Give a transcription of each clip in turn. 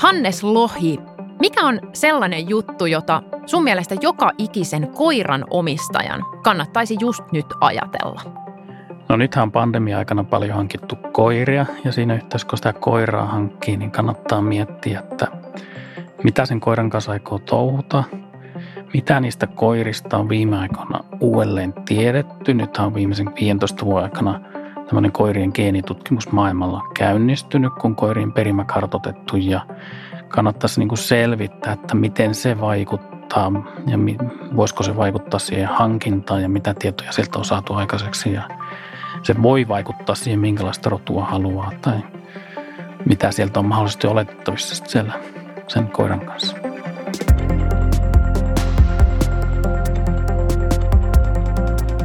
Hannes Lohi, mikä on sellainen juttu, jota sun mielestä joka ikisen koiran omistajan kannattaisi just nyt ajatella? No nythän on pandemia-aikana paljon hankittu koiria ja siinä yhteydessä kun sitä koiraa hankkii, niin kannattaa miettiä, että mitä sen koiran kanssa aikoo touhuta, mitä niistä koirista on viime aikoina uudelleen tiedetty. Nythän on viimeisen 15 vuoden aikana tämmöinen koirien geenitutkimus maailmalla käynnistynyt, kun koirien perimä kartotettu ja kannattaisi niin kuin selvittää, että miten se vaikuttaa ja voisiko se vaikuttaa siihen hankintaan ja mitä tietoja sieltä on saatu aikaiseksi ja se voi vaikuttaa siihen, minkälaista rotua haluaa tai mitä sieltä on mahdollisesti oletettavissa siellä sen koiran kanssa.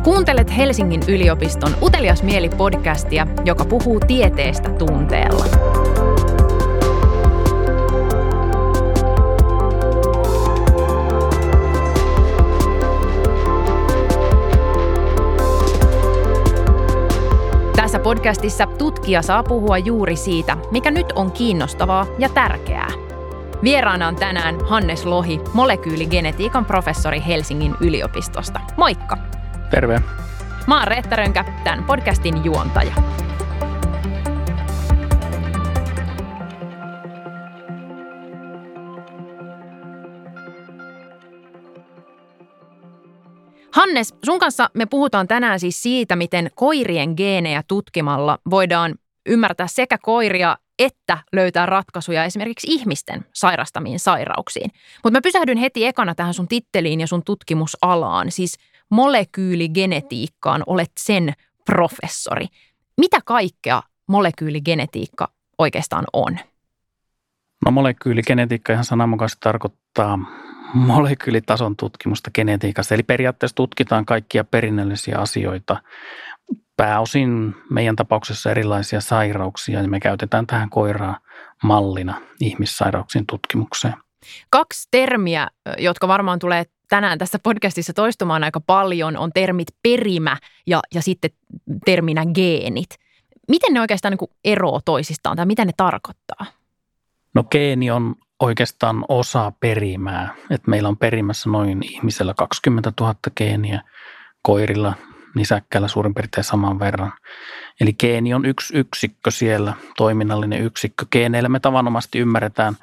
Kuuntelet Helsingin yliopiston Utelias mieli podcastia, joka puhuu tieteestä tunteella. Tässä podcastissa tutkija saa puhua juuri siitä, mikä nyt on kiinnostavaa ja tärkeää. Vieraana on tänään Hannes Lohi, molekyyligenetiikan professori Helsingin yliopistosta. Moikka! Terve. Mä oon Reetta Rönkä, tämän podcastin juontaja. Hannes, sun kanssa me puhutaan tänään siis siitä, miten koirien geenejä tutkimalla voidaan ymmärtää sekä koiria että löytää ratkaisuja esimerkiksi ihmisten sairastamiin sairauksiin. Mutta mä pysähdyn heti ekana tähän sun titteliin ja sun tutkimusalaan, siis molekyyligenetiikkaan olet sen professori. Mitä kaikkea molekyyligenetiikka oikeastaan on? No molekyyligenetiikka ihan sananmukaisesti tarkoittaa molekyylitason tutkimusta genetiikasta. Eli periaatteessa tutkitaan kaikkia perinnöllisiä asioita, pääosin meidän tapauksessa erilaisia sairauksia ja me käytetään tähän koiraa mallina ihmissairauksien tutkimukseen. Kaksi termiä, jotka varmaan tulee tänään tässä podcastissa toistumaan aika paljon, on termit perimä ja, ja sitten terminä geenit. Miten ne oikeastaan niin eroavat toisistaan tai mitä ne tarkoittaa? No geeni on oikeastaan osa perimää. Et meillä on perimässä noin ihmisellä 20 000 geeniä, koirilla nisäkkäillä suurin piirtein saman verran. Eli geeni on yksi yksikkö siellä, toiminnallinen yksikkö. Geeneillä me tavanomaisesti ymmärretään,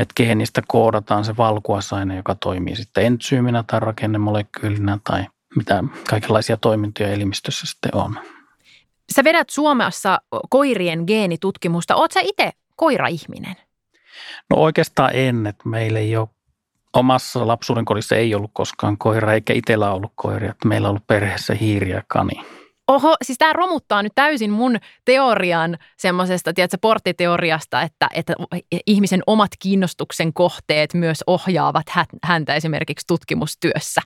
että geenistä koodataan se valkuaisaine, joka toimii sitten entsyyminä tai rakennemolekyylinä tai mitä kaikenlaisia toimintoja elimistössä sitten on. Sä vedät Suomessa koirien geenitutkimusta. Oletko sä itse koiraihminen? No oikeastaan en, että meillä ei ole omassa lapsuuden kodissa ei ollut koskaan koira, eikä itsellä ollut koiria. Meillä on ollut perheessä hiiri ja kani. Oho, siis tämä romuttaa nyt täysin mun teorian semmoisesta, tiedätkö, porttiteoriasta, että, että ihmisen omat kiinnostuksen kohteet myös ohjaavat häntä esimerkiksi tutkimustyössä.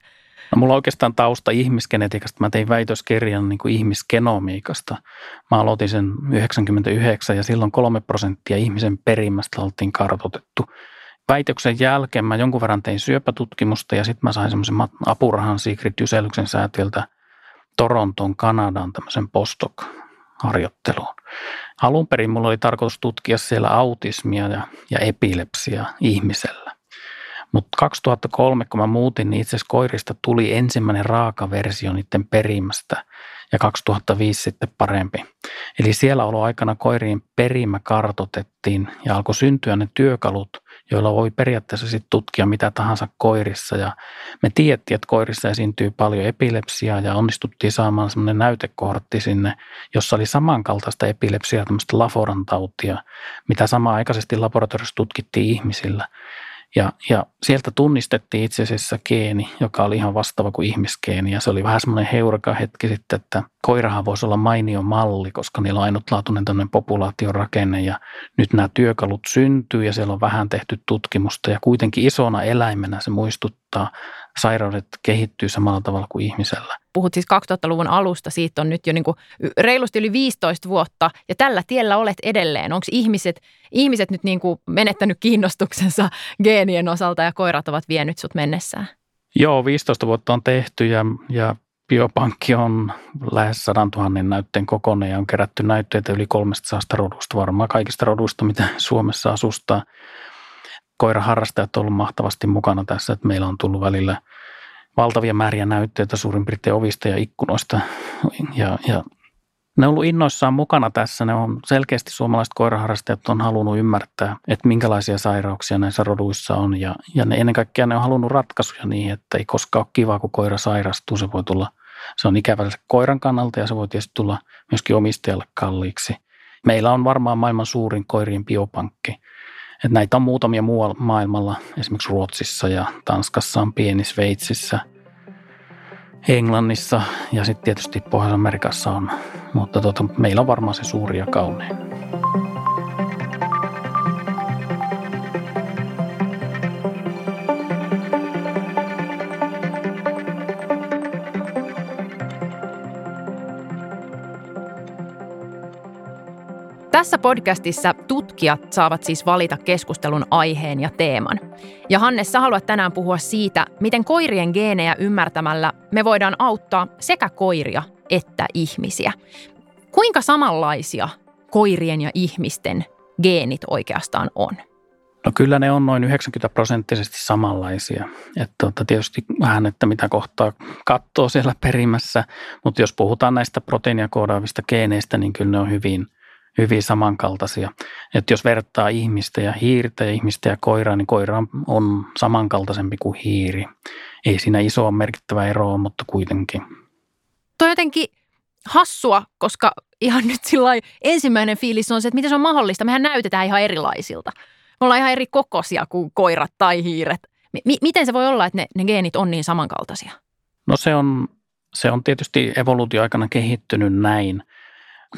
No, mulla on oikeastaan tausta ihmisgenetiikasta. Mä tein väitöskirjan niin kuin ihmisgenomiikasta. Mä aloitin sen 99 ja silloin kolme prosenttia ihmisen perimästä oltiin kartoitettu. Väitöksen jälkeen mä jonkun verran tein syöpätutkimusta ja sitten mä sain semmoisen apurahan Sigrid Jyselyksen säätiöltä Toronton, Kanadaan tämmöisen postdoc-harjoitteluun. Alun perin mulla oli tarkoitus tutkia siellä autismia ja, ja epilepsia ihmisellä. Mutta 2003, kun mä muutin, niin itse asiassa koirista tuli ensimmäinen raaka versio niiden perimästä ja 2005 sitten parempi. Eli siellä aikana koirien perimä kartotettiin ja alkoi syntyä ne työkalut, joilla voi periaatteessa sitten tutkia mitä tahansa koirissa. Ja me tiedettiin, että koirissa esiintyy paljon epilepsiaa ja onnistuttiin saamaan semmoinen näytekortti sinne, jossa oli samankaltaista epilepsiaa, tämmöistä laforan tautia, mitä samaan-aikaisesti laboratoriossa tutkittiin ihmisillä. Ja, ja sieltä tunnistettiin itse asiassa geeni, joka oli ihan vastaava kuin ihmisgeeni. Ja se oli vähän semmoinen heureka hetki sitten, että koirahan voisi olla mainio malli, koska niillä on ainutlaatuinen tämmöinen populaation rakenne. Ja nyt nämä työkalut syntyy ja siellä on vähän tehty tutkimusta. Ja kuitenkin isona eläimenä se muistuttaa sairaudet kehittyy samalla tavalla kuin ihmisellä. Puhut siis 2000-luvun alusta, siitä on nyt jo niin kuin reilusti yli 15 vuotta ja tällä tiellä olet edelleen. Onko ihmiset, ihmiset nyt niin kuin menettänyt kiinnostuksensa geenien osalta ja koirat ovat vienyt sut mennessään? Joo, 15 vuotta on tehty ja, ja biopankki on lähes 100 000 näytteen kokoinen ja on kerätty näytteitä yli 300 rodusta, varmaan kaikista roduista, mitä Suomessa asustaa. Koiraharrastajat on ollut mahtavasti mukana tässä, että meillä on tullut välillä valtavia määriä näytteitä suurin piirtein ovista ja ikkunoista ja, ja ne on ollut innoissaan mukana tässä. Ne on selkeästi suomalaiset koiraharrastajat on halunnut ymmärtää, että minkälaisia sairauksia näissä roduissa on. Ja, ja ne, ennen kaikkea ne on halunnut ratkaisuja niin, että ei koskaan ole kiva, kun koira sairastuu. Se voi tulla, se on ikävä koiran kannalta ja se voi tietysti tulla myöskin omistajalle kalliiksi. Meillä on varmaan maailman suurin koirien biopankki. Et näitä on muutamia muualla maailmalla, esimerkiksi Ruotsissa ja Tanskassa on pieni, Sveitsissä – Englannissa ja sitten tietysti Pohjois-Amerikassa on, mutta tota, meillä on varmaan se suuri ja kaunein. Tässä podcastissa tutkijat saavat siis valita keskustelun aiheen ja teeman. Ja Hannes, sä haluat tänään puhua siitä, miten koirien geenejä ymmärtämällä me voidaan auttaa sekä koiria että ihmisiä. Kuinka samanlaisia koirien ja ihmisten geenit oikeastaan on? No kyllä ne on noin 90 prosenttisesti samanlaisia. Että tuota, tietysti vähän, että mitä kohtaa katsoo siellä perimässä, mutta jos puhutaan näistä proteiinia koodaavista geeneistä, niin kyllä ne on hyvin – hyvin samankaltaisia. Että jos vertaa ihmistä ja hiirtä ja ihmistä ja koiraa, niin koira on samankaltaisempi kuin hiiri. Ei siinä isoa merkittävä ero mutta kuitenkin. Toi jotenkin hassua, koska ihan nyt sillä ensimmäinen fiilis on se, että miten se on mahdollista. Mehän näytetään ihan erilaisilta. Me ollaan ihan eri kokoisia kuin koirat tai hiiret. M- miten se voi olla, että ne, ne geenit on niin samankaltaisia? No se on, se on tietysti evoluutioaikana kehittynyt näin –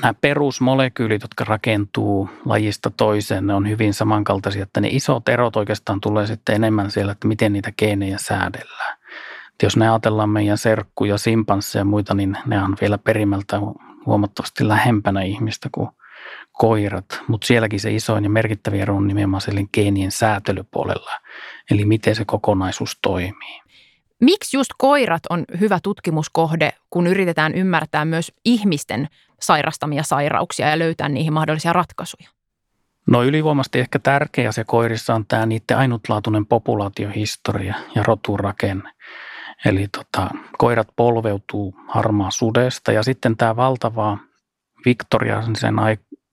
nämä perusmolekyylit, jotka rakentuu lajista toiseen, ne on hyvin samankaltaisia, että ne isot erot oikeastaan tulee sitten enemmän siellä, että miten niitä geenejä säädellään. Et jos ne ajatellaan meidän serkkuja, simpansseja ja muita, niin ne on vielä perimältä huomattavasti lähempänä ihmistä kuin koirat, mutta sielläkin se isoin ja merkittävä ero on nimenomaan geenien säätelypuolella, eli miten se kokonaisuus toimii. Miksi just koirat on hyvä tutkimuskohde, kun yritetään ymmärtää myös ihmisten sairastamia sairauksia ja löytää niihin mahdollisia ratkaisuja? No ylivoimasti ehkä tärkeä se koirissa on tämä niiden ainutlaatuinen populaatiohistoria ja roturakenne. Eli tota, koirat polveutuu harmaa sudesta ja sitten tämä valtava Victoriasen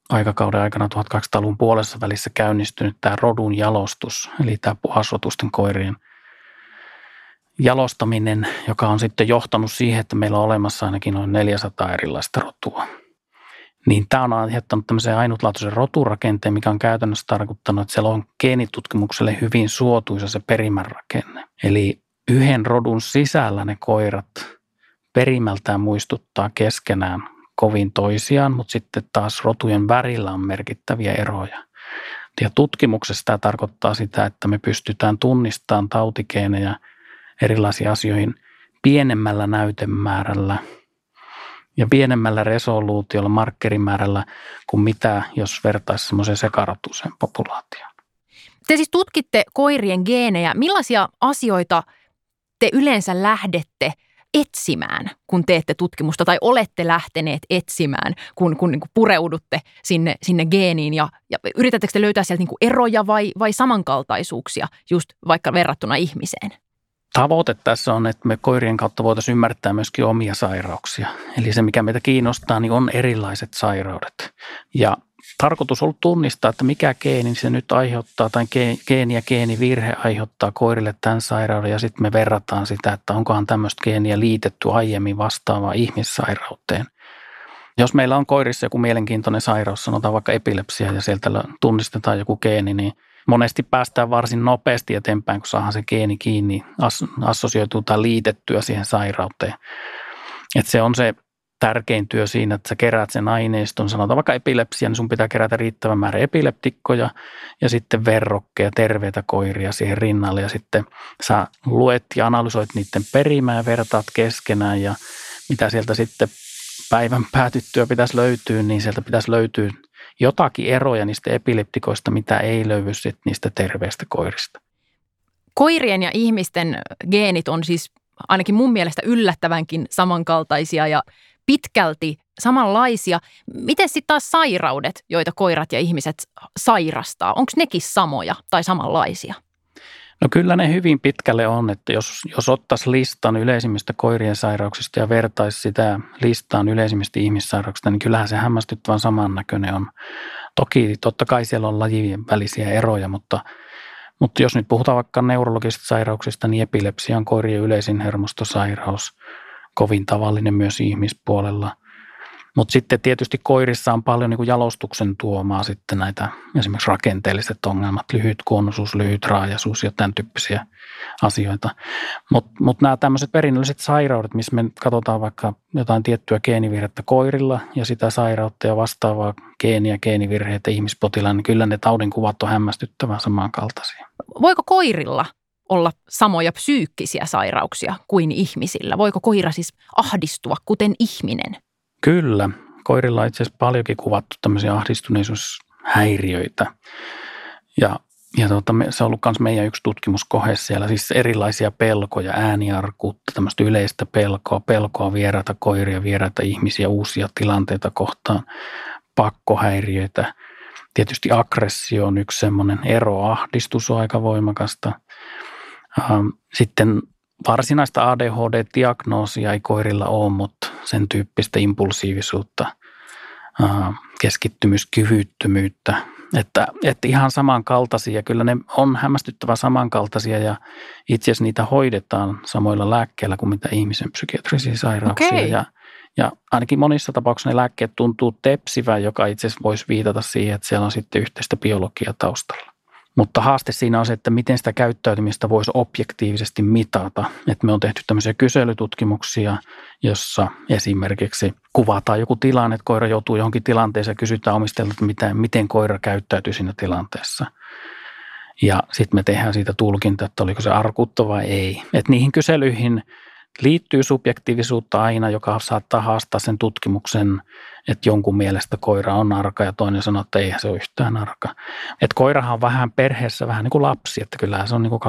aikakauden aikana 1200-luvun puolessa välissä käynnistynyt tämä rodun jalostus, eli tämä puhasrotusten koirien – jalostaminen, joka on sitten johtanut siihen, että meillä on olemassa ainakin noin 400 erilaista rotua. Niin tämä on aiheuttanut tämmöisen ainutlaatuisen roturakenteen, mikä on käytännössä tarkoittanut, että siellä on geenitutkimukselle hyvin suotuisa se perimärakenne. Eli yhden rodun sisällä ne koirat perimältään muistuttaa keskenään kovin toisiaan, mutta sitten taas rotujen värillä on merkittäviä eroja. Ja tutkimuksessa tämä tarkoittaa sitä, että me pystytään tunnistamaan tautikeenejä – erilaisiin asioihin pienemmällä näytemäärällä ja pienemmällä resoluutiolla, markkerimäärällä kuin mitä, jos vertaisi semmoiseen sekarotuiseen populaatioon. Te siis tutkitte koirien geenejä. Millaisia asioita te yleensä lähdette etsimään, kun teette tutkimusta tai olette lähteneet etsimään, kun, kun niin pureudutte sinne, sinne geeniin ja, ja yritättekö te löytää sieltä niin eroja vai, vai samankaltaisuuksia just vaikka verrattuna ihmiseen? Tavoite tässä on, että me koirien kautta voitaisiin ymmärtää myöskin omia sairauksia. Eli se, mikä meitä kiinnostaa, niin on erilaiset sairaudet. Ja tarkoitus on ollut tunnistaa, että mikä geeni se nyt aiheuttaa tai geeni ja geenivirhe aiheuttaa koirille tämän sairauden ja sitten me verrataan sitä, että onkohan tämmöistä geeniä liitetty aiemmin vastaavaan ihmissairauteen. Jos meillä on koirissa joku mielenkiintoinen sairaus, sanotaan vaikka epilepsia ja sieltä tunnistetaan joku geeni, niin – monesti päästään varsin nopeasti eteenpäin, kun saadaan se geeni kiinni, assosioituu tai liitettyä siihen sairauteen. Et se on se tärkein työ siinä, että sä keräät sen aineiston, sanotaan vaikka epilepsia, niin sun pitää kerätä riittävän määrä epileptikkoja ja sitten verrokkeja, terveitä koiria siihen rinnalle ja sitten sä luet ja analysoit niiden perimää vertaat keskenään ja mitä sieltä sitten päivän päätyttyä pitäisi löytyä, niin sieltä pitäisi löytyä jotakin eroja niistä epileptikoista, mitä ei löydy sit niistä terveistä koirista. Koirien ja ihmisten geenit on siis ainakin mun mielestä yllättävänkin samankaltaisia ja pitkälti samanlaisia. Miten sitten taas sairaudet, joita koirat ja ihmiset sairastaa, onko nekin samoja tai samanlaisia? No kyllä ne hyvin pitkälle on, että jos, jos ottaisi listan yleisimmistä koirien sairauksista ja vertaisi sitä listaan yleisimmistä ihmissairauksista, niin kyllähän se hämmästyttävän samannäköinen on. Toki totta kai siellä on lajien välisiä eroja, mutta, mutta jos nyt puhutaan vaikka neurologisista sairauksista, niin epilepsia on koirien yleisin hermostosairaus, kovin tavallinen myös ihmispuolella – mutta sitten tietysti koirissa on paljon niin kuin jalostuksen tuomaa sitten näitä esimerkiksi rakenteelliset ongelmat, lyhyt kuonnosuus, lyhyt raajaisuus ja tämän tyyppisiä asioita. Mutta mut nämä tämmöiset perinnölliset sairaudet, missä me katsotaan vaikka jotain tiettyä geenivirhettä koirilla ja sitä sairautta ja vastaavaa geeniä, geenivirheitä ihmispotilaan, niin kyllä ne taudinkuvat on hämmästyttävän samankaltaisia. Voiko koirilla olla samoja psyykkisiä sairauksia kuin ihmisillä? Voiko koira siis ahdistua kuten ihminen? Kyllä. Koirilla on itse asiassa paljonkin kuvattu tämmöisiä ahdistuneisuushäiriöitä. Ja, ja tuota, se on ollut myös meidän yksi tutkimuskohe siellä, siis erilaisia pelkoja, ääniarkuutta, tämmöistä yleistä pelkoa, pelkoa vieraita koiria, vieraita ihmisiä, uusia tilanteita kohtaan, pakkohäiriöitä. Tietysti aggressio on yksi semmoinen eroahdistus on aika voimakasta. Ähm, sitten varsinaista ADHD-diagnoosia ei koirilla ole, mutta sen tyyppistä impulsiivisuutta, keskittymyskyvyttömyyttä, että, että ihan samankaltaisia, kyllä ne on hämmästyttävän samankaltaisia ja itse asiassa niitä hoidetaan samoilla lääkkeillä kuin mitä ihmisen psykiatrisia sairauksia. Okay. Ja, ja ainakin monissa tapauksissa ne lääkkeet tuntuu tepsivän, joka itse asiassa voisi viitata siihen, että siellä on sitten yhteistä biologiaa taustalla. Mutta haaste siinä on se, että miten sitä käyttäytymistä voisi objektiivisesti mitata. Että me on tehty tämmöisiä kyselytutkimuksia, jossa esimerkiksi kuvataan joku tilanne, että koira joutuu johonkin tilanteeseen ja kysytään omistajalta, että miten, miten koira käyttäytyy siinä tilanteessa. Ja sitten me tehdään siitä tulkinta, että oliko se arkutta vai ei. Että niihin kyselyihin liittyy subjektiivisuutta aina, joka saattaa haastaa sen tutkimuksen, että jonkun mielestä koira on arka ja toinen sanoo, että ei se ole yhtään arka. Että koirahan on vähän perheessä vähän niin kuin lapsi, että kyllähän se on niin kuin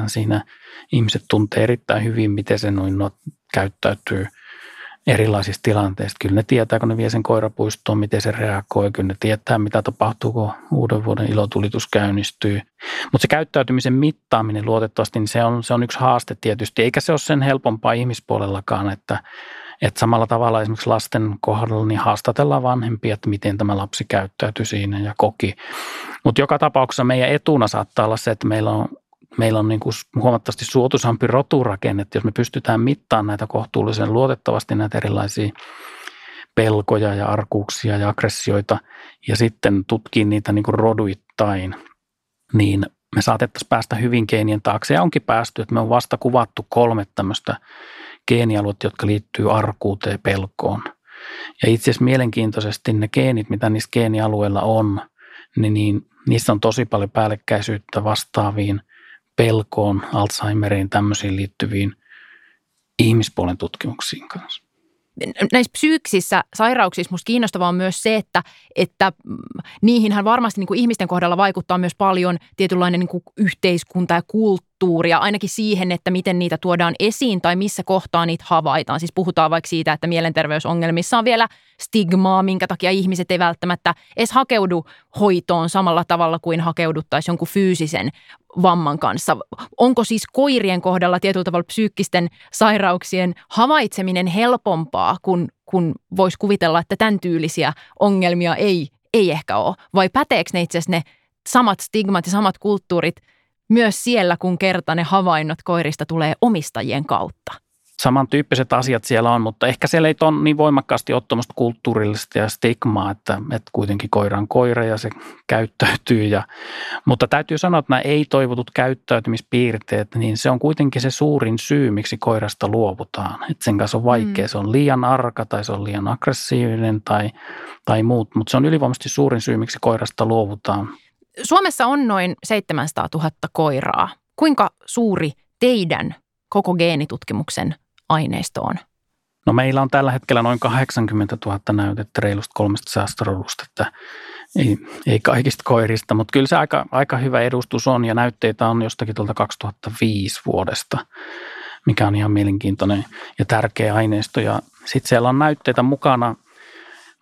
24-7 siinä. Ihmiset tuntee erittäin hyvin, miten se noin no, käyttäytyy – erilaisissa tilanteissa. Kyllä ne tietää, kun ne vie sen koirapuistoon, miten se reagoi. Kyllä ne tietää, mitä tapahtuu, kun uuden vuoden ilotulitus käynnistyy. Mutta se käyttäytymisen mittaaminen luotettavasti, niin se on, se on yksi haaste tietysti. Eikä se ole sen helpompaa ihmispuolellakaan, että, että samalla tavalla esimerkiksi lasten kohdalla niin haastatellaan vanhempia, että miten tämä lapsi käyttäytyy siinä ja koki. Mutta joka tapauksessa meidän etuna saattaa olla se, että meillä on meillä on niin kuin huomattavasti suotuisampi roturakenne, jos me pystytään mittaamaan näitä kohtuullisen luotettavasti näitä erilaisia pelkoja ja arkuuksia ja aggressioita ja sitten tutkii niitä niin kuin roduittain, niin me saatettaisiin päästä hyvin geenien taakse ja onkin päästy, että me on vasta kuvattu kolme tämmöistä geenialuetta, jotka liittyy arkuuteen pelkoon. Ja itse asiassa mielenkiintoisesti ne geenit, mitä niissä geenialueilla on, niin, niin niissä on tosi paljon päällekkäisyyttä vastaaviin – pelkoon, Alzheimeriin, tämmöisiin liittyviin ihmispuolen tutkimuksiin kanssa. Näissä psyyksissä sairauksissa minusta kiinnostavaa on myös se, että, että mm, niihinhän varmasti niin kuin ihmisten kohdalla vaikuttaa myös paljon tietynlainen niin kuin yhteiskunta ja kulttuuri ja ainakin siihen, että miten niitä tuodaan esiin tai missä kohtaa niitä havaitaan. Siis puhutaan vaikka siitä, että mielenterveysongelmissa on vielä stigmaa, minkä takia ihmiset ei välttämättä edes hakeudu hoitoon samalla tavalla kuin hakeuduttaisiin jonkun fyysisen vamman kanssa. Onko siis koirien kohdalla tietyllä tavalla psyykkisten sairauksien havaitseminen helpompaa, kun, kun voisi kuvitella, että tämän tyylisiä ongelmia ei, ei ehkä ole? Vai päteekö ne itse asiassa ne samat stigmat ja samat kulttuurit myös siellä, kun kerta ne havainnot koirista tulee omistajien kautta? samantyyppiset asiat siellä on, mutta ehkä siellä ei ole niin voimakkaasti tuommoista kulttuurillista ja stigmaa, että, että kuitenkin koira on koira ja se käyttäytyy. Ja, mutta täytyy sanoa, että nämä ei-toivotut käyttäytymispiirteet, niin se on kuitenkin se suurin syy, miksi koirasta luovutaan. Että sen kanssa on vaikea, mm. se on liian arka tai se on liian aggressiivinen tai, tai muut, mutta se on ylivoimaisesti suurin syy, miksi koirasta luovutaan. Suomessa on noin 700 000 koiraa. Kuinka suuri teidän koko geenitutkimuksen aineistoon? No meillä on tällä hetkellä noin 80 000 näytettä reilusta kolmesta säästörodusta, että ei, ei kaikista koirista, mutta kyllä se aika, aika hyvä edustus on ja näytteitä on jostakin tuolta 2005 vuodesta. mikä on ihan mielenkiintoinen ja tärkeä aineisto. Ja sitten siellä on näytteitä mukana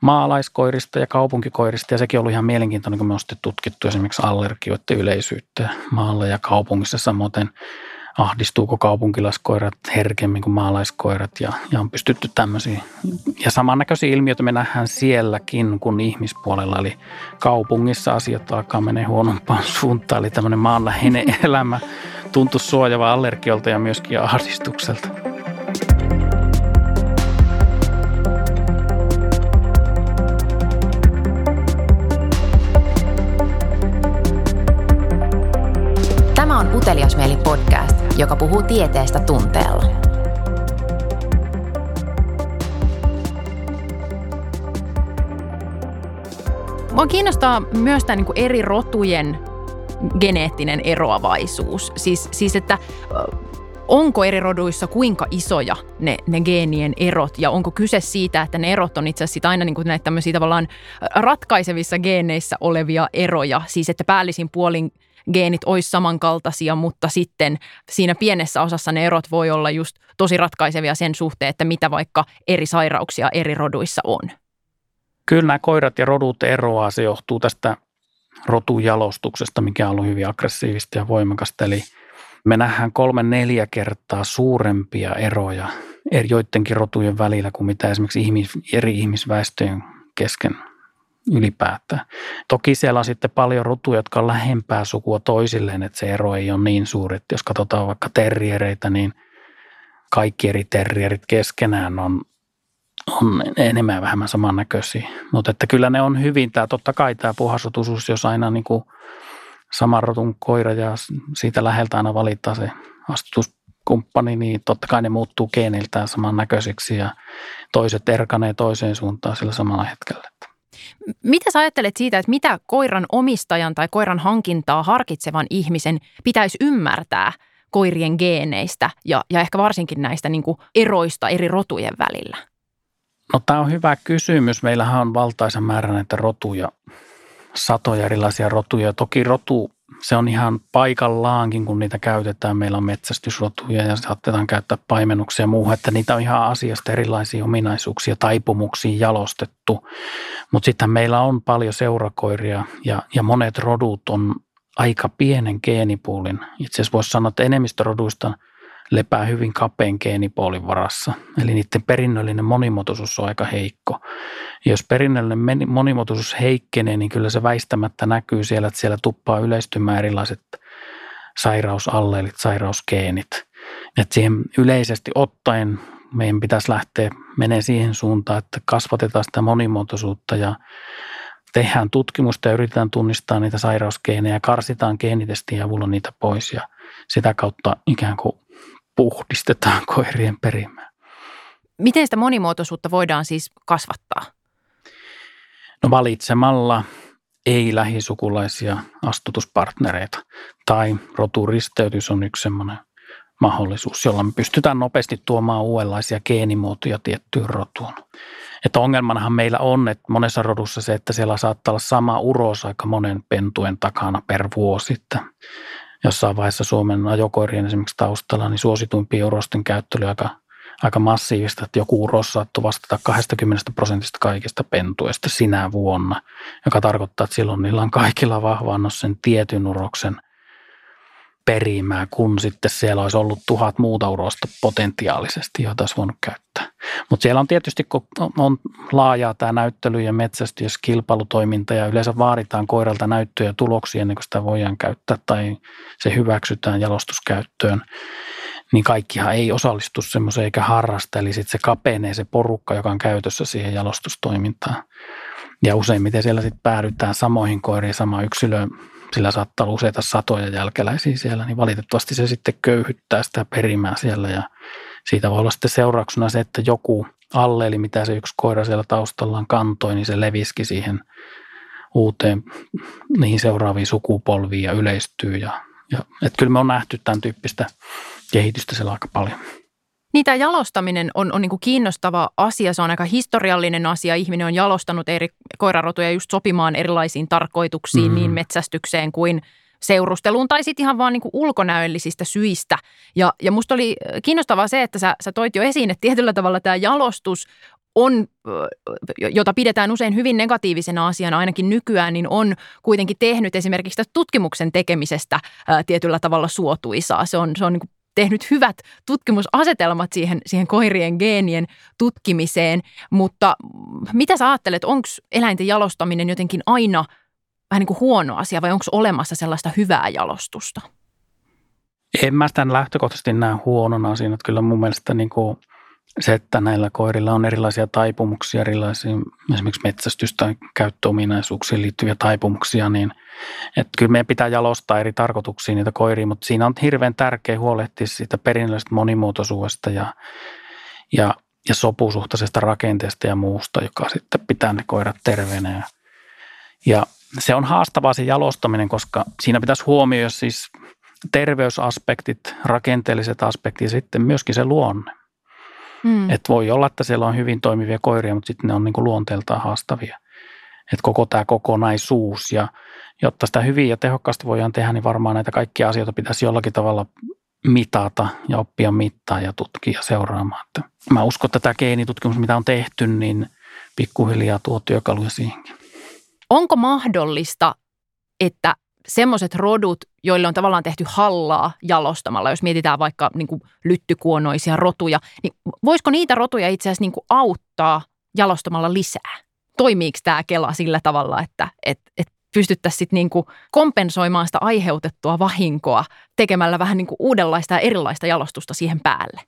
maalaiskoirista ja kaupunkikoirista. Ja sekin on ihan mielenkiintoinen, kun me on tutkittu esimerkiksi allergioiden yleisyyttä maalla ja kaupungissa samoin ahdistuuko kaupunkilaiskoirat herkemmin kuin maalaiskoirat? Ja, ja on pystytty tämmöisiä. Ja samannäköisiä ilmiöitä me nähdään sielläkin kuin ihmispuolella, eli kaupungissa asiat alkaa mennä huonompaan suuntaan, eli tämmöinen maanläheinen elämä tuntuu suojava allergiolta ja myöskin ahdistukselta. Podcast joka puhuu tieteestä tunteella. Mua kiinnostaa myös tämä niin eri rotujen geneettinen eroavaisuus. Siis, siis että onko eri roduissa kuinka isoja ne, ne geenien erot ja onko kyse siitä, että ne erot on itse asiassa aina niin kuin näitä tämmöisiä tavallaan ratkaisevissa geeneissä olevia eroja, siis että päällisin puolin – geenit olisi samankaltaisia, mutta sitten siinä pienessä osassa ne erot voi olla just tosi ratkaisevia sen suhteen, että mitä vaikka eri sairauksia eri roduissa on. Kyllä nämä koirat ja rodut eroaa, se johtuu tästä rotujalostuksesta, mikä on ollut hyvin aggressiivista ja voimakasta. Eli me nähdään kolme neljä kertaa suurempia eroja joidenkin rotujen välillä kuin mitä esimerkiksi ihmis, eri ihmisväestöjen kesken ylipäätään. Toki siellä on sitten paljon rotuja, jotka on lähempää sukua toisilleen, että se ero ei ole niin suuri. Että jos katsotaan vaikka terriereitä, niin kaikki eri terrierit keskenään on, on enemmän ja vähemmän samannäköisiä. Mutta että kyllä ne on hyvin, tämä totta kai tämä puhasrotuisuus, jos aina niin kuin saman rotun koira ja siitä läheltä aina valittaa se astutuskumppani, niin totta kai ne muuttuu geeniltään samannäköisiksi ja toiset erkanee toiseen suuntaan sillä samalla hetkellä. Mitä sä ajattelet siitä, että mitä koiran omistajan tai koiran hankintaa harkitsevan ihmisen pitäisi ymmärtää koirien geeneistä ja, ja ehkä varsinkin näistä niin kuin eroista eri rotujen välillä? No tämä on hyvä kysymys. Meillähän on valtaisa määrä näitä rotuja, satoja erilaisia rotuja. Toki rotu se on ihan paikallaankin, kun niitä käytetään. Meillä on metsästysrotuja ja saatetaan käyttää paimennuksia ja muuhun, että niitä on ihan asiasta erilaisia ominaisuuksia, taipumuksia jalostettu. Mutta sitten meillä on paljon seurakoiria ja, ja monet rodut on aika pienen geenipuulin. Itse asiassa voisi sanoa, että enemmistö roduista – lepää hyvin kapean geenipoolin varassa. Eli niiden perinnöllinen monimuotoisuus on aika heikko. Jos perinnöllinen monimuotoisuus heikkenee, niin kyllä se väistämättä näkyy siellä, että siellä tuppaa yleistymään erilaiset sairausalleelit, sairausgeenit. Että siihen yleisesti ottaen meidän pitäisi lähteä menee siihen suuntaan, että kasvatetaan sitä monimuotoisuutta ja tehdään tutkimusta ja yritetään tunnistaa niitä sairausgeenejä, karsitaan geenitestin avulla niitä pois ja sitä kautta ikään kuin puhdistetaan koirien perimää. Miten sitä monimuotoisuutta voidaan siis kasvattaa? No valitsemalla ei lähisukulaisia astutuspartnereita tai roturisteytys on yksi sellainen mahdollisuus, jolla me pystytään nopeasti tuomaan uudenlaisia geenimuotoja tiettyyn rotuun. Että ongelmanahan meillä on, että monessa rodussa se, että siellä saattaa olla sama uros aika monen pentuen takana per vuosi. Että jossain vaiheessa Suomen ajokoirien esimerkiksi taustalla, niin suosituimpien urosten käyttö oli aika, aika massiivista, että joku uros saattoi vastata 20 prosentista kaikista pentuista sinä vuonna, joka tarkoittaa, että silloin niillä on kaikilla vahva sen tietyn uroksen – perimää, kun sitten siellä olisi ollut tuhat muuta urosta potentiaalisesti, joita olisi voinut käyttää. Mutta siellä on tietysti, kun on laajaa tämä näyttely ja metsästys, kilpailutoiminta ja yleensä vaaditaan koiralta näyttöjä ja tuloksia ennen kuin sitä voidaan käyttää tai se hyväksytään jalostuskäyttöön, niin kaikkihan ei osallistu semmoiseen eikä harrasta, eli sitten se kapenee se porukka, joka on käytössä siihen jalostustoimintaan. Ja useimmiten siellä sitten päädytään samoihin koiriin, sama yksilöön sillä saattaa olla useita satoja jälkeläisiä siellä, niin valitettavasti se sitten köyhyttää sitä perimää siellä ja siitä voi olla sitten seurauksena se, että joku alleeli, mitä se yksi koira siellä taustallaan kantoi, niin se leviski siihen uuteen, niihin seuraaviin sukupolviin ja yleistyy. Ja, ja, että kyllä me on nähty tämän tyyppistä kehitystä siellä aika paljon. Niin tämä jalostaminen on, on niin kuin kiinnostava asia, se on aika historiallinen asia. Ihminen on jalostanut eri koirarotuja just sopimaan erilaisiin tarkoituksiin, mm. niin metsästykseen kuin seurusteluun tai sitten ihan vaan niin kuin ulkonäöllisistä syistä. Ja, ja musta oli kiinnostavaa se, että sä, sä toit jo esiin, että tietyllä tavalla tämä jalostus on, jota pidetään usein hyvin negatiivisena asiana ainakin nykyään, niin on kuitenkin tehnyt esimerkiksi tutkimuksen tekemisestä ää, tietyllä tavalla suotuisaa. Se on, se on niin tehnyt hyvät tutkimusasetelmat siihen, siihen koirien geenien tutkimiseen, mutta mitä sä ajattelet, onko eläinten jalostaminen jotenkin aina vähän niin kuin huono asia vai onko olemassa sellaista hyvää jalostusta? En mä sitä lähtökohtaisesti näe huonona asiana. Kyllä mun mielestä niin kuin se, että näillä koirilla on erilaisia taipumuksia, erilaisia esimerkiksi metsästys- tai käyttöominaisuuksiin liittyviä taipumuksia, niin että kyllä meidän pitää jalostaa eri tarkoituksiin niitä koiria, mutta siinä on hirveän tärkeä huolehtia siitä perinnöllisestä monimuotoisuudesta ja, ja, ja sopusuhtaisesta rakenteesta ja muusta, joka sitten pitää ne koirat terveenä. Ja, ja se on haastavaa se jalostaminen, koska siinä pitäisi huomioida siis terveysaspektit, rakenteelliset aspektit ja sitten myöskin se luonne. Mm. Et voi olla, että siellä on hyvin toimivia koiria, mutta sitten ne on niin kuin luonteeltaan haastavia. Et koko tämä kokonaisuus ja jotta sitä hyvin ja tehokkaasti voidaan tehdä, niin varmaan näitä kaikkia asioita pitäisi jollakin tavalla mitata ja oppia mittaa ja tutkia ja seuraamaan. Että mä uskon, että tämä geenitutkimus, mitä on tehty, niin pikkuhiljaa tuo työkaluja siihenkin. Onko mahdollista, että semmoiset rodut, joille on tavallaan tehty hallaa jalostamalla, jos mietitään vaikka niin kuin lyttykuonoisia rotuja, niin voisiko niitä rotuja itse asiassa niin kuin auttaa jalostamalla lisää? Toimiiko tämä Kela sillä tavalla, että et, et pystyttäisiin sitten niin kuin kompensoimaan sitä aiheutettua vahinkoa tekemällä vähän niin kuin uudenlaista ja erilaista jalostusta siihen päälle?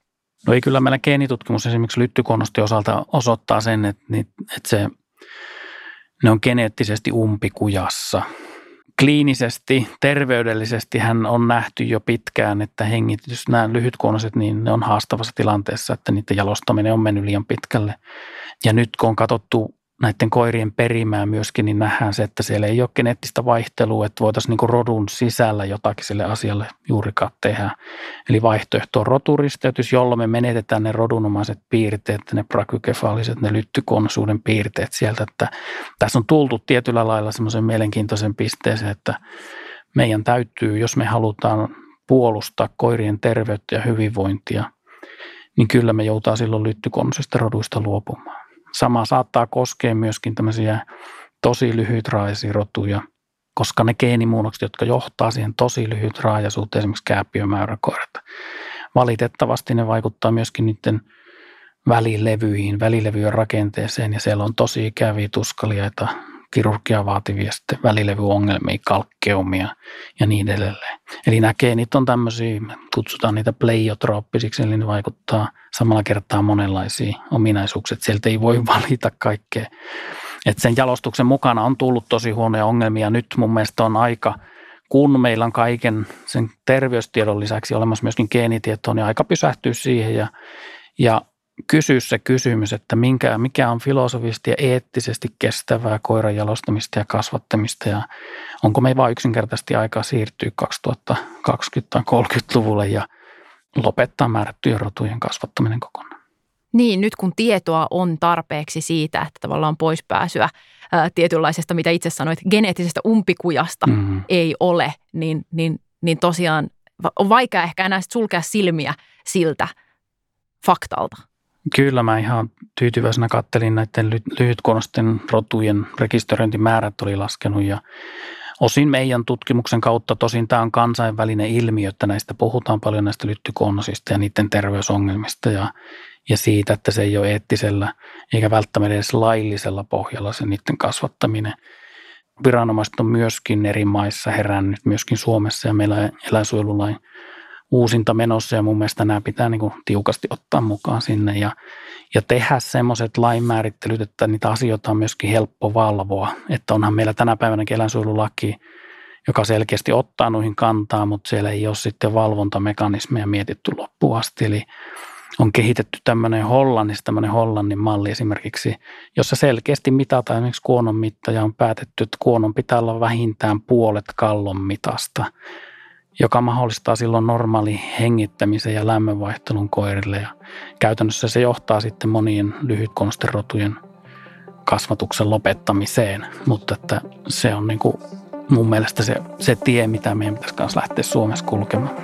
No ei kyllä meillä geenitutkimus esimerkiksi lyttykuonosti osalta osoittaa sen, että, että se, ne on geneettisesti umpikujassa – kliinisesti, terveydellisesti hän on nähty jo pitkään, että hengitys, nämä lyhytkuonoiset, niin ne on haastavassa tilanteessa, että niiden jalostaminen on mennyt liian pitkälle. Ja nyt kun on katsottu näiden koirien perimää myöskin, niin nähdään se, että siellä ei ole geneettistä vaihtelua, että voitaisiin niin rodun sisällä jotakin sille asialle juurikaan tehdä. Eli vaihtoehto on roturisteytys, jolloin me menetetään ne rodunomaiset piirteet, ne prakykefaaliset, ne lyttykonsuuden piirteet sieltä. Että tässä on tultu tietyllä lailla semmoisen mielenkiintoisen pisteeseen, että meidän täytyy, jos me halutaan puolustaa koirien terveyttä ja hyvinvointia, niin kyllä me joutaa silloin lyttykonnusista roduista luopumaan. Sama saattaa koskea myöskin tämmöisiä tosi lyhytraisia rotuja, koska ne geenimuunnokset, jotka johtaa siihen tosi lyhytraajaisuuteen, esimerkiksi kääpiömäyräkoirat, valitettavasti ne vaikuttaa myöskin niiden välilevyihin, välilevyjen rakenteeseen ja siellä on tosi ikäviä tuskaliaita kirurgia vaativia sitten välilevyongelmia, kalkkeumia ja niin edelleen. Eli nämä geenit on tämmöisiä, kutsutaan niitä pleiotrooppisiksi, eli ne vaikuttaa samalla kertaa monenlaisia ominaisuuksia. Sieltä ei voi valita kaikkea. Et sen jalostuksen mukana on tullut tosi huonoja ongelmia. Nyt mun mielestä on aika, kun meillä on kaiken sen terveystiedon lisäksi olemassa myöskin geenitietoa, niin aika pysähtyä siihen ja, ja kysyä se kysymys, että minkä, mikä on filosofisesti ja eettisesti kestävää koiran jalostamista ja kasvattamista ja onko me vain yksinkertaisesti aikaa siirtyä 2020 tai 30-luvulle ja lopettaa määrättyjen rotujen kasvattaminen kokonaan. Niin, nyt kun tietoa on tarpeeksi siitä, että tavallaan poispääsyä ää, tietynlaisesta, mitä itse sanoit, geneettisestä umpikujasta mm-hmm. ei ole, niin, niin, niin tosiaan on vaikea ehkä enää sulkea silmiä siltä faktalta. Kyllä mä ihan tyytyväisenä kattelin näiden lyhytkonosten rotujen rekisteröintimäärät oli laskenut ja osin meidän tutkimuksen kautta, tosin tämä on kansainvälinen ilmiö, että näistä puhutaan paljon näistä lyttykonosista ja niiden terveysongelmista ja, ja siitä, että se ei ole eettisellä eikä välttämättä edes laillisella pohjalla se niiden kasvattaminen. Viranomaiset on myöskin eri maissa herännyt, myöskin Suomessa ja meillä eläinsuojelulain – uusinta menossa ja mun mielestä nämä pitää niin kuin tiukasti ottaa mukaan sinne ja, ja tehdä semmoiset lainmäärittelyt, että niitä asioita on myöskin helppo valvoa. Että onhan meillä tänä päivänä eläinsuojelulaki, joka selkeästi ottaa noihin kantaa, mutta siellä ei ole sitten valvontamekanismeja mietitty loppuun asti. Eli on kehitetty tämmöinen Hollannissa, tämmöinen Hollannin malli esimerkiksi, jossa selkeästi mitataan esimerkiksi kuonon mitta ja on päätetty, että kuonon pitää olla vähintään puolet kallon mitasta – joka mahdollistaa silloin normaali hengittämisen ja lämmönvaihtelun koirille. Ja käytännössä se johtaa sitten monien lyhytkonsterotujen kasvatuksen lopettamiseen, mutta että se on niin kuin mun mielestä se, se tie, mitä meidän pitäisi kanssa lähteä Suomessa kulkemaan.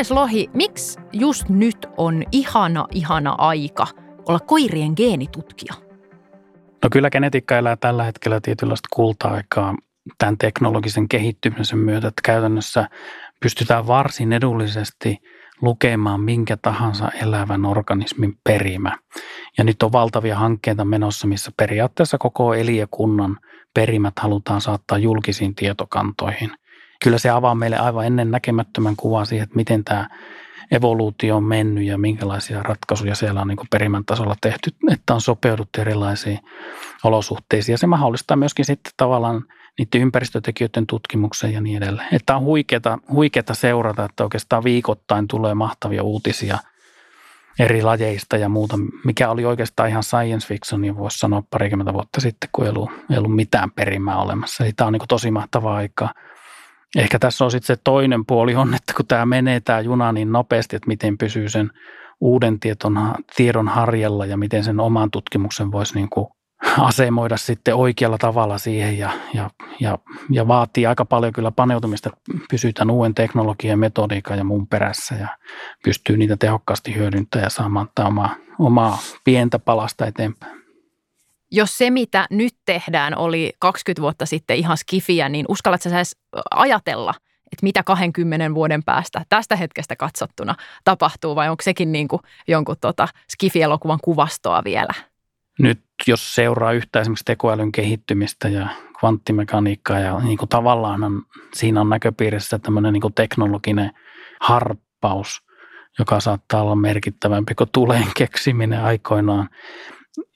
Hannes Lohi, miksi just nyt on ihana, ihana aika olla koirien geenitutkija? No kyllä genetiikka elää tällä hetkellä tietynlaista kulta-aikaa tämän teknologisen kehittymisen myötä, että käytännössä pystytään varsin edullisesti lukemaan minkä tahansa elävän organismin perimä. Ja nyt on valtavia hankkeita menossa, missä periaatteessa koko eliökunnan perimät halutaan saattaa julkisiin tietokantoihin. Kyllä se avaa meille aivan ennen näkemättömän kuvaa siihen, että miten tämä evoluutio on mennyt ja minkälaisia ratkaisuja siellä on niin perimän tasolla tehty, että on sopeuduttu erilaisiin olosuhteisiin. Ja se mahdollistaa myöskin sitten tavallaan niiden ympäristötekijöiden tutkimuksen ja niin edelleen. Että on huikeata, huikeata seurata, että oikeastaan viikoittain tulee mahtavia uutisia eri lajeista ja muuta, mikä oli oikeastaan ihan science fiction, niin voisi sanoa parikymmentä vuotta sitten, kun ei ollut, ei ollut mitään perimää olemassa. Eli tämä on niin tosi mahtava aika. Ehkä tässä on sitten se toinen puoli on, että kun tämä menee tämä juna niin nopeasti, että miten pysyy sen uuden tieton, tiedon harjalla ja miten sen oman tutkimuksen voisi niin kuin asemoida sitten oikealla tavalla siihen ja, ja, ja, ja vaatii aika paljon kyllä paneutumista, pysytään uuden teknologian, metodiikan ja muun perässä ja pystyy niitä tehokkaasti hyödyntämään ja saamaan omaa, omaa pientä palasta eteenpäin. Jos se, mitä nyt tehdään, oli 20 vuotta sitten ihan skifiä, niin uskallatko sä edes ajatella, että mitä 20 vuoden päästä tästä hetkestä katsottuna tapahtuu vai onko sekin niin kuin jonkun tota skifi-elokuvan kuvastoa vielä? nyt jos seuraa yhtä esimerkiksi tekoälyn kehittymistä ja kvanttimekaniikkaa ja niin kuin tavallaan siinä on näköpiirissä tämmöinen niin kuin teknologinen harppaus, joka saattaa olla merkittävämpi kuin tuleen keksiminen aikoinaan,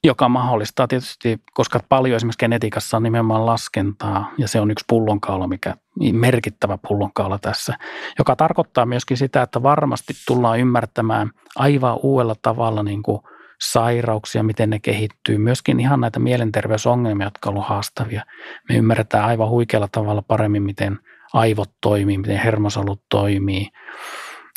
joka mahdollistaa tietysti, koska paljon esimerkiksi genetiikassa on nimenomaan laskentaa ja se on yksi pullonkaula, mikä merkittävä pullonkaula tässä, joka tarkoittaa myöskin sitä, että varmasti tullaan ymmärtämään aivan uudella tavalla niin kuin – sairauksia, miten ne kehittyy, myöskin ihan näitä mielenterveysongelmia, jotka ovat haastavia. Me ymmärretään aivan huikealla tavalla paremmin, miten aivot toimii, miten hermosolut toimii,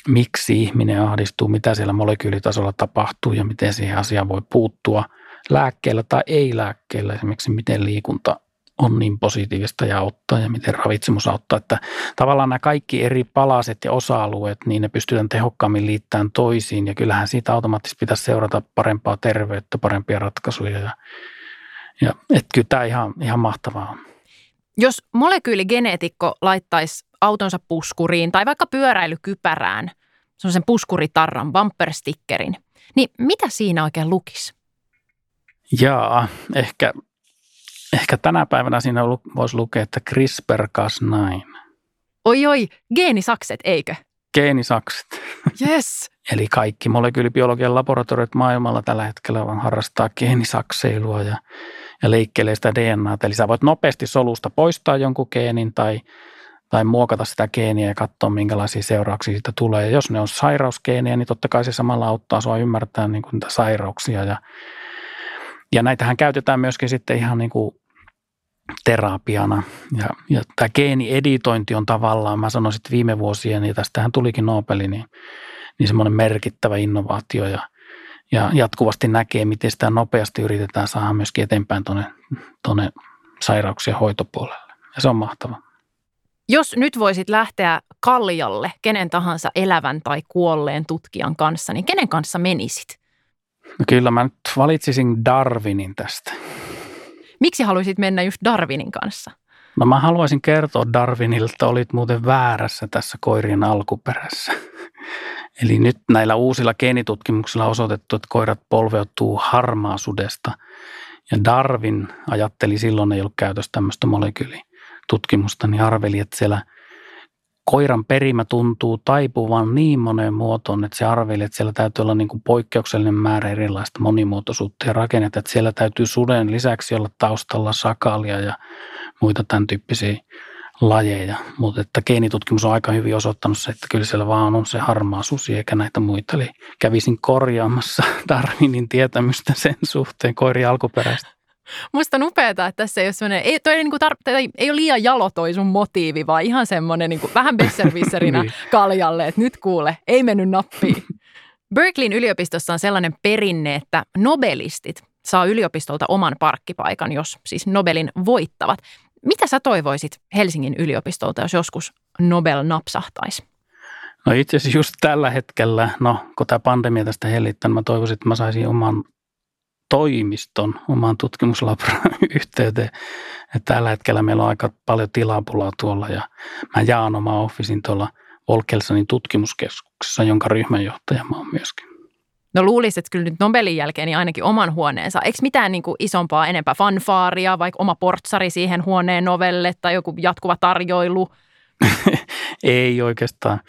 miksi ihminen ahdistuu, mitä siellä molekyylitasolla tapahtuu ja miten siihen asiaan voi puuttua lääkkeellä tai ei lääkkeellä, esimerkiksi miten liikunta on niin positiivista ja auttaa ja miten ravitsemus auttaa. Että tavallaan nämä kaikki eri palaset ja osa-alueet, niin ne pystytään tehokkaammin liittämään toisiin ja kyllähän siitä automaattisesti pitäisi seurata parempaa terveyttä, parempia ratkaisuja ja, ja että kyllä tämä ihan, ihan mahtavaa on. Jos molekyyligeneetikko laittaisi autonsa puskuriin tai vaikka pyöräilykypärään, sen puskuritarran, bumperstickerin, niin mitä siinä oikein lukisi? Jaa, ehkä Ehkä tänä päivänä siinä voisi lukea, että CRISPR-Cas9. Oi oi, geenisakset, eikö? Geenisakset. Yes. Eli kaikki molekyylibiologian laboratoriot maailmalla tällä hetkellä vaan harrastaa geenisakseilua ja, ja leikkelee sitä DNAta. Eli sä voit nopeasti solusta poistaa jonkun geenin tai, tai muokata sitä geeniä ja katsoa, minkälaisia seurauksia siitä tulee. Ja jos ne on sairausgeeniä, niin totta kai se samalla auttaa sua ymmärtää niin niitä sairauksia ja ja näitähän käytetään myöskin sitten ihan niin kuin terapiana. Ja, ja tämä geenieditointi on tavallaan, mä sanoisin, että viime vuosien, ja tästähän tulikin Nobeli, niin, niin semmoinen merkittävä innovaatio ja, ja jatkuvasti näkee, miten sitä nopeasti yritetään saada myöskin eteenpäin tuonne, tuonne sairauksien hoitopuolelle. Ja se on mahtava. Jos nyt voisit lähteä Kallialle kenen tahansa elävän tai kuolleen tutkijan kanssa, niin kenen kanssa menisit? No kyllä mä nyt valitsisin Darwinin tästä. Miksi haluaisit mennä just Darwinin kanssa? No mä haluaisin kertoa Darwinille, että olit muuten väärässä tässä koirien alkuperässä. Eli nyt näillä uusilla geenitutkimuksilla on osoitettu, että koirat polveutuu harmaasudesta. Ja Darwin ajatteli silloin, ei ollut käytössä tämmöistä molekyylitutkimusta, niin arveli, että siellä – koiran perimä tuntuu taipuvan niin moneen muotoon, että se arveli, että siellä täytyy olla niin kuin poikkeuksellinen määrä erilaista monimuotoisuutta ja rakennetta. Että siellä täytyy suden lisäksi olla taustalla sakalia ja muita tämän tyyppisiä lajeja. Mutta että geenitutkimus on aika hyvin osoittanut se, että kyllä siellä vaan on se harmaa susi eikä näitä muita. Eli kävisin korjaamassa Darwinin tietämystä sen suhteen koiri alkuperäistä. Musta on että tässä ei ole semmoinen, ei, toi ei, niin kuin tar- tai ei ole liian jalo toi sun motiivi, vaan ihan semmoinen niin kuin, vähän besservisserinä niin. kaljalle, että nyt kuule, ei mennyt nappiin. Berkeleyn yliopistossa on sellainen perinne, että nobelistit saa yliopistolta oman parkkipaikan, jos siis Nobelin voittavat. Mitä sä toivoisit Helsingin yliopistolta, jos joskus Nobel napsahtaisi? No itse asiassa just tällä hetkellä, no kun tämä pandemia tästä hellittää, niin mä toivoisin, että mä saisin oman toimiston, oman tutkimuslabran yhteyteen. että tällä hetkellä meillä on aika paljon tilapulaa tuolla ja mä jaan oma officein tuolla Volkelsonin tutkimuskeskuksessa, jonka ryhmänjohtaja mä oon myöskin. No luulisit että kyllä nyt Nobelin jälkeen niin ainakin oman huoneensa. Eikö mitään niin kuin isompaa enempää fanfaaria, vaikka oma portsari siihen huoneen novelle tai joku jatkuva tarjoilu? Ei oikeastaan.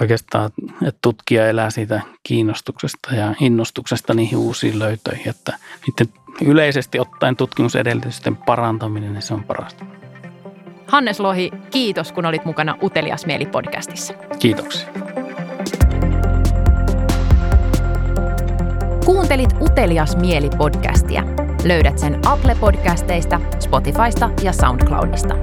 Oikeastaan, että tutkija elää siitä kiinnostuksesta ja innostuksesta niihin uusiin löytöihin, että niiden yleisesti ottaen tutkimusedellytysten parantaminen, niin se on parasta. Hannes Lohi, kiitos kun olit mukana Utelias Mieli podcastissa. Kiitoksia. Kuuntelit Utelias Mieli podcastia. Löydät sen Apple Podcasteista, Spotifysta ja SoundCloudista.